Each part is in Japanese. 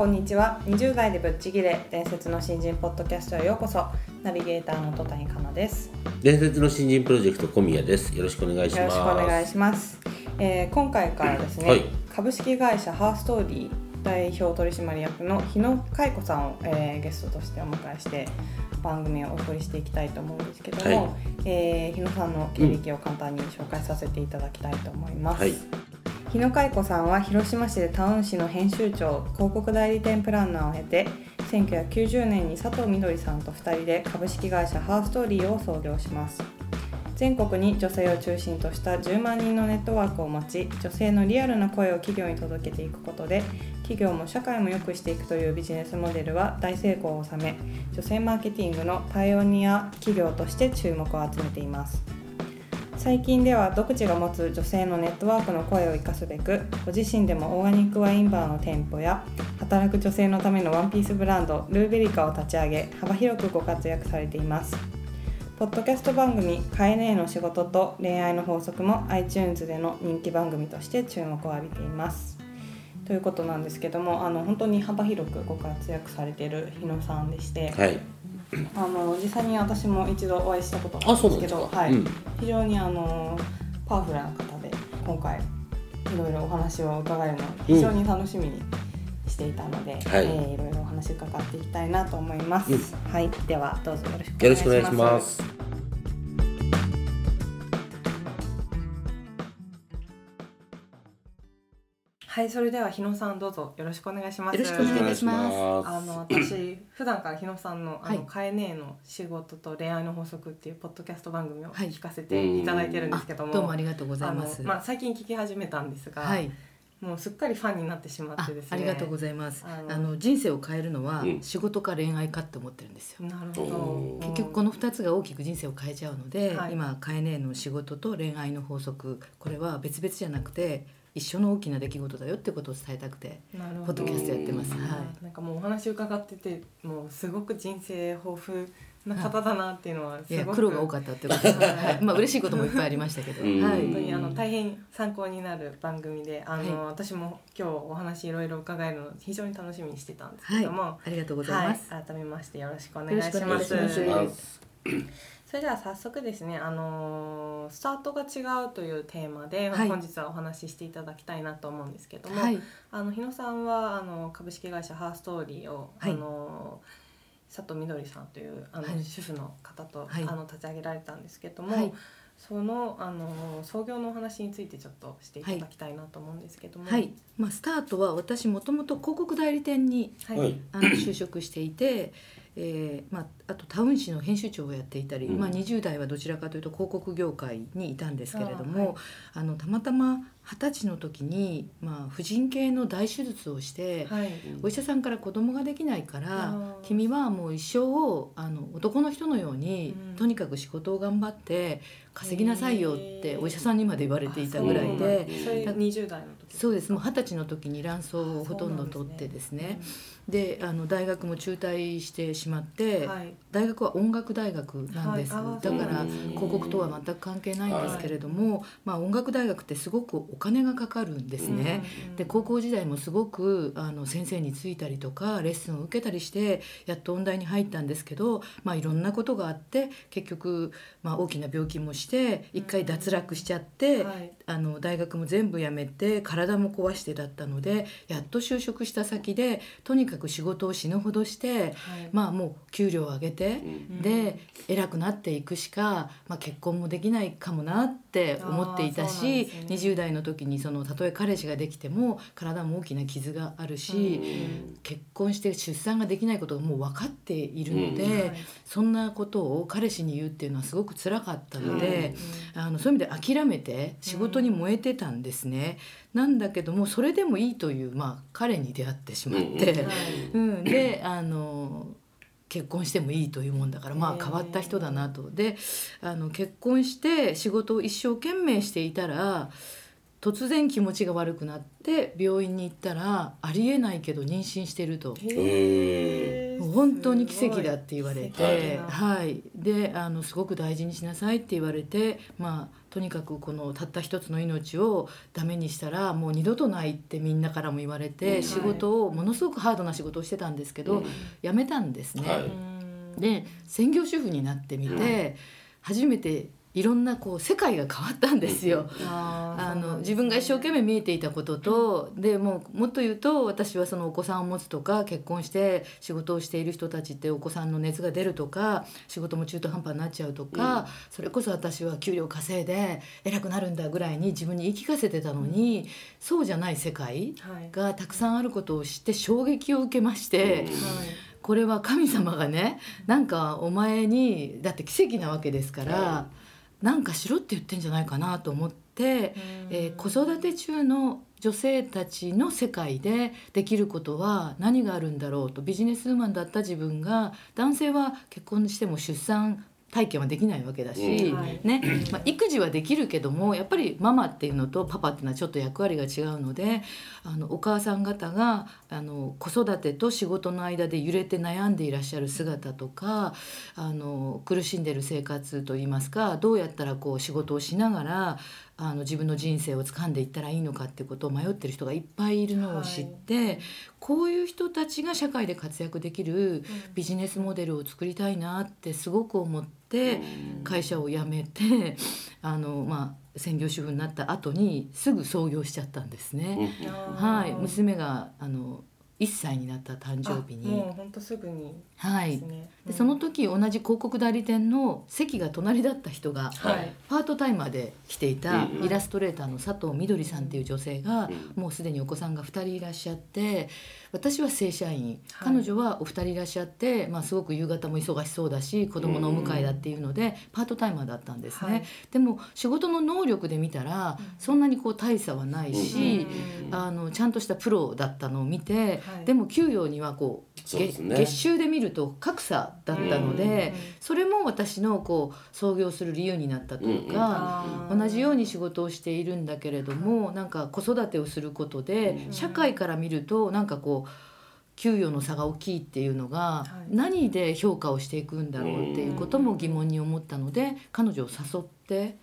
こんにちは。20代でぶっちぎれ。伝説の新人ポッドキャストへようこそ。ナビゲーターの戸谷香奈です。伝説の新人プロジェクト小宮です。よろしくお願いしよろます。しくお願いします、えー今回からですね、はい。株式会社ハーストーリー代表取締役の日野海子さんを、えーゲストとしてお迎えして番組をお送りしていきたいと思うんですけども、はい。えー日野さんの経歴を簡単に紹介させていただきたいと思います、はい日野海子さんは広島市でタウン誌の編集長広告代理店プランナーを経て1990年に佐藤みどりさんと2人で株式会社ハーストーリーを創業します。全国に女性を中心とした10万人のネットワークを持ち女性のリアルな声を企業に届けていくことで企業も社会も良くしていくというビジネスモデルは大成功を収め女性マーケティングのパイオニア企業として注目を集めています。最近では独自が持つ女性のネットワークの声を生かすべくご自身でもオーガニックワインバーの店舗や働く女性のためのワンピースブランドルーベリカを立ち上げ幅広くご活躍されていますポッドキャスト番組「カエネの仕事と恋愛の法則」も iTunes での人気番組として注目を浴びていますということなんですけどもあの本当に幅広くご活躍されている日野さんでして、はい。あの実際に私も一度お会いしたことがああ、るんですけどはい。うん。非常にあのパワフルな方で今回いろいろお話を伺えるのを非常に楽しみにしていたので、い。えーいろいろお話伺っていきたいなと思います、うん。はい。ではどうぞよろしくお願いします。はいそれでは日野さんどうぞよろしくお願いします。よろしくお願いします。あの私普段から日野さんの「あのはい。カエネの仕事と恋愛の法則」っていうポッドキャスト番組をはい。聞かせていただいてるんですけども、どうもありがとうございます。まあ、最近聞き始めたんですが、はい、もうすっかりファンになってしまっあてですね。ありがとうございます。あの人生を変えるのはうん。仕事か恋愛かって思ってるんですよ。なるほど。結局この2つが大きく人生を変えちゃうので、はい。今カエネの仕事と恋愛の法則これは別々じゃなくて一緒の大きな出来事だよってことを伝えたくてポッドキャストやってます。うんはなんかもうお話伺っててもうすごく人生豊富な方だなっていうのはすごく苦労が多かったってことです。はい、まあ嬉しいこともいっぱいありましたけど、うんはい。本当にあの大変参考になる番組であの、はい私も今日お話いろいろ伺えるの非常に楽しみにしてたんですはい、けども、ありがとうございます。はい、改めましてよろしくお願いします。それでは早速ですね、あのースタートが違うというテーマで、はい。本日はお話ししていただきたいなと思うんですけども、はい、あの日野さんはあの株式会社ハーストーリーを、はい。あの佐藤みどりさんというあの、はい。主婦の方と、はい。あの立ち上げられたんですけども、はい。そのあの創業のお話についてちょっとしていただきたいなと思うんですけども、はい、まあスタートは私もともと広告代理店にはいはい。あの就職していて、えーまあ、あとタウン誌の編集長をやっていたり、うん。まあ、20代はどちらかというと広告業界にいたんですけれどあーもあ、のたまたま二十歳の時に、まあ、婦人系の大手術をして、はい。お医者さんから子供ができないから君はもう一生をあの男の人のように、うん。とにかく仕事を頑張って稼ぎなさいよってお医者さんにまで言われていたぐらいで。ですそれ20代の時。そうです。もう二十歳の時に卵巣をほとんど取ってですね。であの大学も中退してしまって、はい大学は音楽大学なんです、はいだからうん広告とは全く関係ないんですけれども、まあ、音楽大学ってすごくお金がかかるんですね。うんで高校時代もすごくあの先生についたりとかレッスンを受けたりしてやっと音大に入ったんですけど、まあ、いろんなことがあって結局、まあ、大きな病気もして一回脱落しちゃって、はい。あの大学も全部辞めて体も壊してだったのでやっと就職した先でとにかく仕事を死ぬほどして、はい。まあもう給料を上げげて、うん。で偉くなっていくしか、まあ、結婚もできないかもなって思っていたし、ね。20代の時にそのたとえ彼氏ができても体も大きな傷があるし、結婚して出産ができないことがもう分かっているので、そんなことを彼氏に言うっていうのはすごく辛かったのうで、あのそういう意味で諦めて仕事に燃えてたんですね。なんだけどもそれでもいいという、まあ、彼に出会ってしまって。はい。うん、であの結婚してもいいというもんだからまあ変わった人だなと。であの結婚して仕事を一生懸命していたら突然気持ちが悪くなって病院に行ったらありえないけど妊娠してると。本当に奇跡だって言われて。はい、であのすごく大事にしなさいって言われて、まあ、とにかくこのたった一つの命をダメにしたらもう二度とないってみんなからも言われて、うん。仕事をものすごくハードな仕事をしてたんですけど、うん。辞めたんですね。はい。うんで専業主婦になってみて、初めていろんなこう世界が変わったんですよ。あの自分が一生懸命見えていたことと、でもうもっと言うと私はそのお子さんを持つとか結婚して仕事をしている人たちってお子さんの熱が出るとか仕事も中途半端になっちゃうとか、それこそ私は給料稼いで偉くなるんだぐらいに自分に言い聞かせてたのに、そうじゃない世界はい。がたくさんあることを知って衝撃を受けまして。うん。これは神様がねなんかお前にだって奇跡なわけですから、はなんかしろって言ってんじゃないかなと思って、えー子育て中の女性たちの世界でできることは何があるんだろうと。ビジネスウーマンだった自分が男性は結婚しても出産体験はできないわけだし、うん。はい。ねまあ、育児はできるけどもやっぱりママっていうのとパパっていうのはちょっと役割が違うのであのお母さん方があの子育てと仕事の間で揺れて悩んでいらっしゃる姿とかあの苦しんでる生活といいますかどうやったらこう仕事をしながらあの自分の人生を掴んでいったらいいのかっていうことを迷ってる人がいっぱいいるのを知って、こういう人たちが社会で活躍できるビジネスモデルを作りたいなってすごく思って会社を辞めてあの、まあ、専業主婦になった後にすぐ創業しちゃったんですね。はい、娘があの1歳になった誕生日あにもう本当すぐにはいでその時同じ広告代理店の席が隣だった人がはい。パートタイマーで来ていたイラストレーターの佐藤みどりさんっていう女性がうんもうすでにお子さんが2人いらっしゃって私は正社員。はい。彼女はお二人いらっしゃって、まあ、すごく夕方も忙しそうだし子供のお迎えだっていうのでパートタイマーだったんですね、はい。でも仕事の能力で見たらそんなにこう大差はないし、うんあのちゃんとしたプロだったのを見て、はい。でも給与にはこうね。月収で見ると格差だったので、それも私のこう創業する理由になったというか、うん同じように仕事をしているんだけれどもなんか子育てをすることでうん社会から見るとなんかこう給与の差が大きいっていうのがい。何で評価をしていくんだろうっていうことも疑問に思ったので彼女を誘って、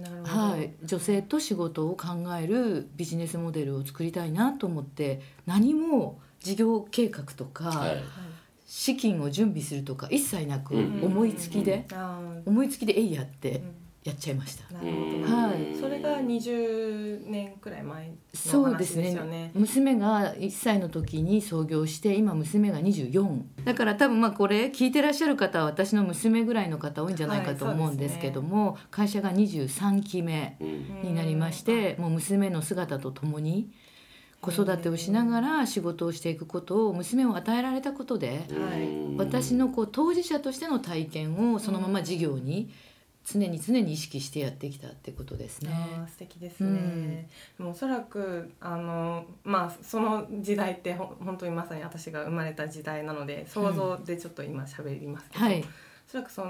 なるほど。はい、女性と仕事を考えるビジネスモデルを作りたいなと思って何も事業計画とか、はい資金を準備するとか一切なくうん。思いつきで、あ思いつきで「えいや」っーてやっちゃいました。なるほうんど。はい。それが20年くらい前のそう話ですね。娘が1歳の時に創業して今娘が24だから多分まあこれ聞いてらっしゃる方は私の娘ぐらいの方多いんじゃないかとはい思うんですけども、会社が23期目うんになりまして、もう娘の姿とともに子育てをしながら仕事をしていくことを娘を与えられたことで、はい。私のこう当事者としての体験をそのまま事業に常に常に意識してやってきたってことですね。素敵ですね、もうおそらくあのまあその時代ってほ本当にまさに私が生まれた時代なので想像でちょっと今喋りますけど、はい、おそらくそ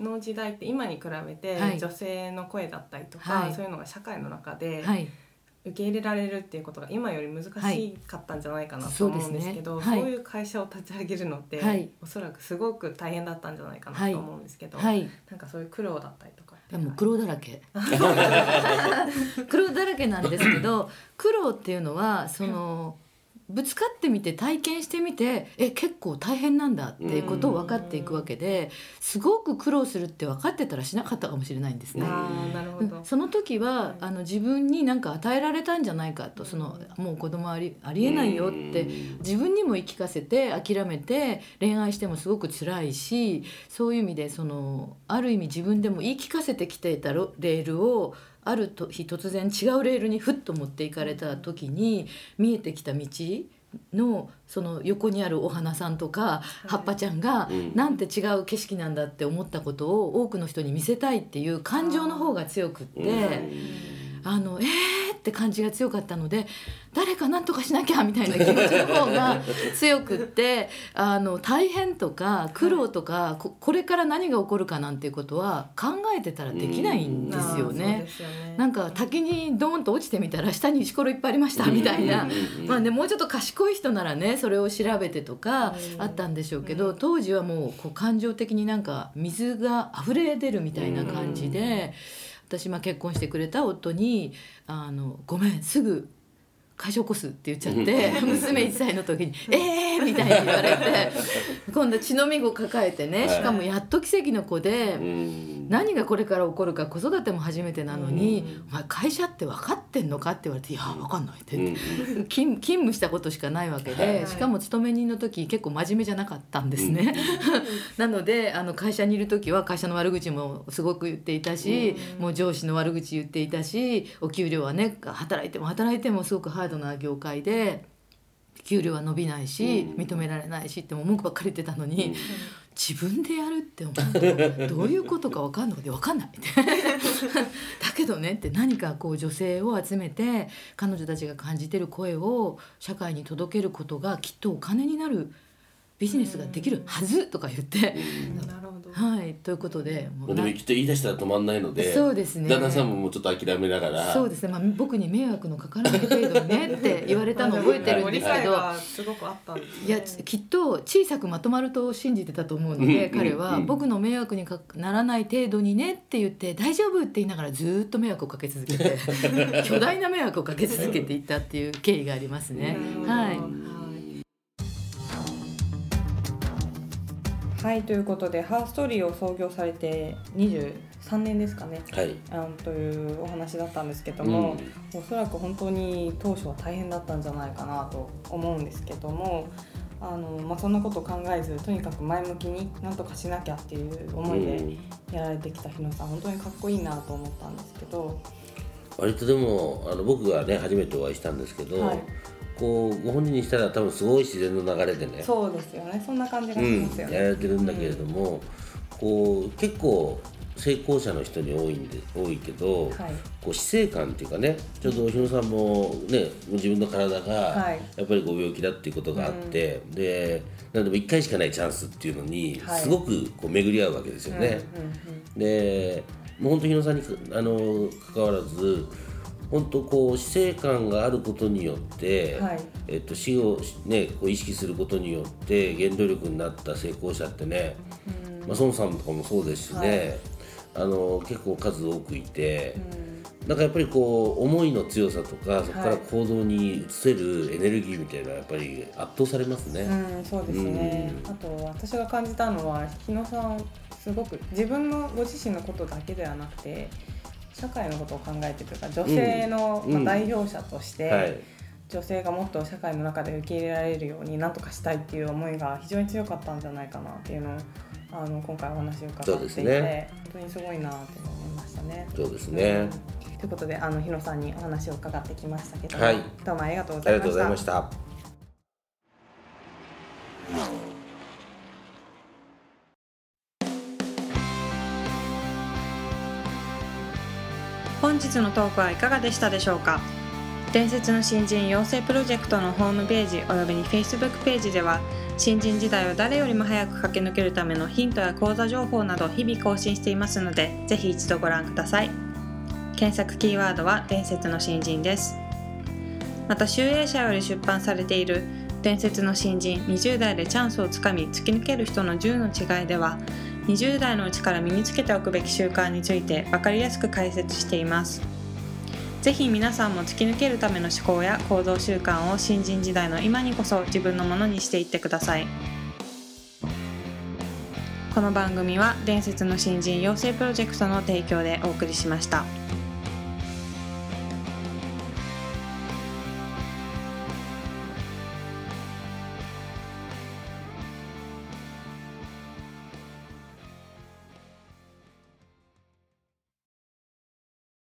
の時代って今に比べてはい。女性の声だったりとか、はい。そういうのが社会の中ではい、受け入れられるっていうことが今より難しかったんじゃないかなと思そうんですけど、はい。そういう会社を立ち上げるのって、はい。おそらくすごく大変だったんじゃないかなと思うんですけど、はい、なんかそういう苦労だったりとかっていやもう苦労だらけ。苦労だらけなんですけど苦労っていうのはそのぶつかってみて体験してみてえ結構大変なんだっていうことを分かっていくわけですごく苦労するって分かってたらしなかったかもしれないんですね。その時はあの自分に何か与えられたんじゃないかとそのもう子供ありありえないよって自分にも言い聞かせて諦めて恋愛してもすごく辛いしそういう意味でそのある意味自分でも言い聞かせてきていたロレールをあると日突然違うレールにふっと持っていかれた時に見えてきた道のその横にあるお花さんとか葉っぱちゃんがうんなんて違う景色なんだって思ったことを多くの人に見せたいっていう感情の方が強くって。あのえーって感じが強かったので誰か何とかしなきゃみたいな気持ちの方が強くって あの大変とか苦労とか、ここれから何が起こるかなんていうことは考えてたらできないんですよね。で。すよね。なんか滝にドーンと落ちてみたら下に石ころいっぱいありましたみたいな、まあね、もうちょっと賢い人ならねそれを調べてとかうん。あったんでしょうけど、当時はもうこう感情的になんか水が溢れ出るみたいな感じで、私まあ結婚してくれた夫に「あのごめんすぐ会社起こす」って言っちゃって娘1歳の時に「えー!」みたいに言われて今度血のみ子抱えてねしかもやっと奇跡の子で。何がこれから起こるか子育ても初めてなのに「お前会社って分かってんのか?」って言われて「いや分かんない」って、勤勤務したことしかないわけで、はいしかも勤め人の時結構真面目じゃなかったんですね。なのであの会社にいる時は会社の悪口もすごく言っていたし、もう上司の悪口言っていたしお給料はね働いても働いてもすごくハードな業界で。給料は伸びないし、うん。認められないしって文句ばっかり言ってたのに、自分でやるって思うとどういうことか分かんのかで分かんない。っ てだけどねって何かこう女性を集めて彼女たちが感じてる声を社会に届けることがきっとお金になるビジネスができるはずとか言って、なるほど。はい。ということでもうでもきっと言い出したら止まんないのでそうですね。旦那さんももうちょっと諦めながら。そうですね、まあ、僕に迷惑のかからない程度にね って言われたのを覚えてるんですけど。すごくあったんですねいやきっと小さくまとまると信じてたと思うので、うん彼はうん。僕の迷惑にかならない程度にねって言って大丈夫って言いながらずーっと迷惑をかけ続けて 巨大な迷惑をかけ続けていったっていう経緯がありますね。はいはいということでハーストーリーを創業されて23年ですかね。はい。あのというお話だったんですけども、おそらく本当に当初は大変だったんじゃないかなと思うんですけどもあの、まあ、そんなこと考えずとにかく前向きになんとかしなきゃっていう思いでやられてきた日野さん本当にかっこいいなと思ったんですけど、割とでもあの僕がね初めてお会いしたんですけど、はいこうご本人にしたら多分すごい自然の流れでね。そうですよね。そんな感じがうんしますよ、ね。やられてるんだけれども、こう結構成功者の人に多いんで多いけど、はい。こう死生観っていうかねちょっと日野さんもね自分の体がはい。やっぱりご病気だっていうことがあって、でなんでも1回しかないチャンスっていうのにはい。すごくこう巡り合うわけですよね。でもう本当日野さんにあの関わらず本当こう死生観があることによって、はい。えっと、死を、ね、こう意識することによって原動力になった成功者ってね、まあ、孫さんとかもそうですしね、あの結構数多くいて、なんかやっぱりこう思いの強さとかそこから行動に移せるエネルギーみたいなやっぱり圧倒されますね。うん、そうですね。うん。あと私が感じたのは日野さんすごく自分のご自身のことだけではなくて社会のことを考えてというか女性の、うんまあ、代表者として、はい。女性がもっと社会の中で受け入れられるように何とかしたいっていう思いが非常に強かったんじゃないかなっていうのをあの今回お話を伺っていて、ね。本当にすごいなって思いましたね。そうですね、うんということであの日野さんにお話を伺ってきましたけども、はい。どうもありがとうございました。日のトークはいかがでしたでしょうか？伝説の新人養成プロジェクトのホームページおよびに Facebook ページでは新人時代を誰よりも早く駆け抜けるためのヒントや講座情報など日々更新していますのでぜひ一度ご覧ください。検索キーワードは伝説の新人です。また集英社より出版されている伝説の新人20代でチャンスをつかみ突き抜ける人の10の違いでは20代のうちから身につけておくべき習慣について分かりやすく解説していますぜひ皆さんも突き抜けるための思考や行動習慣を新人時代の今にこそ自分のものにしていってくださいこの番組は伝説の新人養成プロジェクトの提供でお送りしました。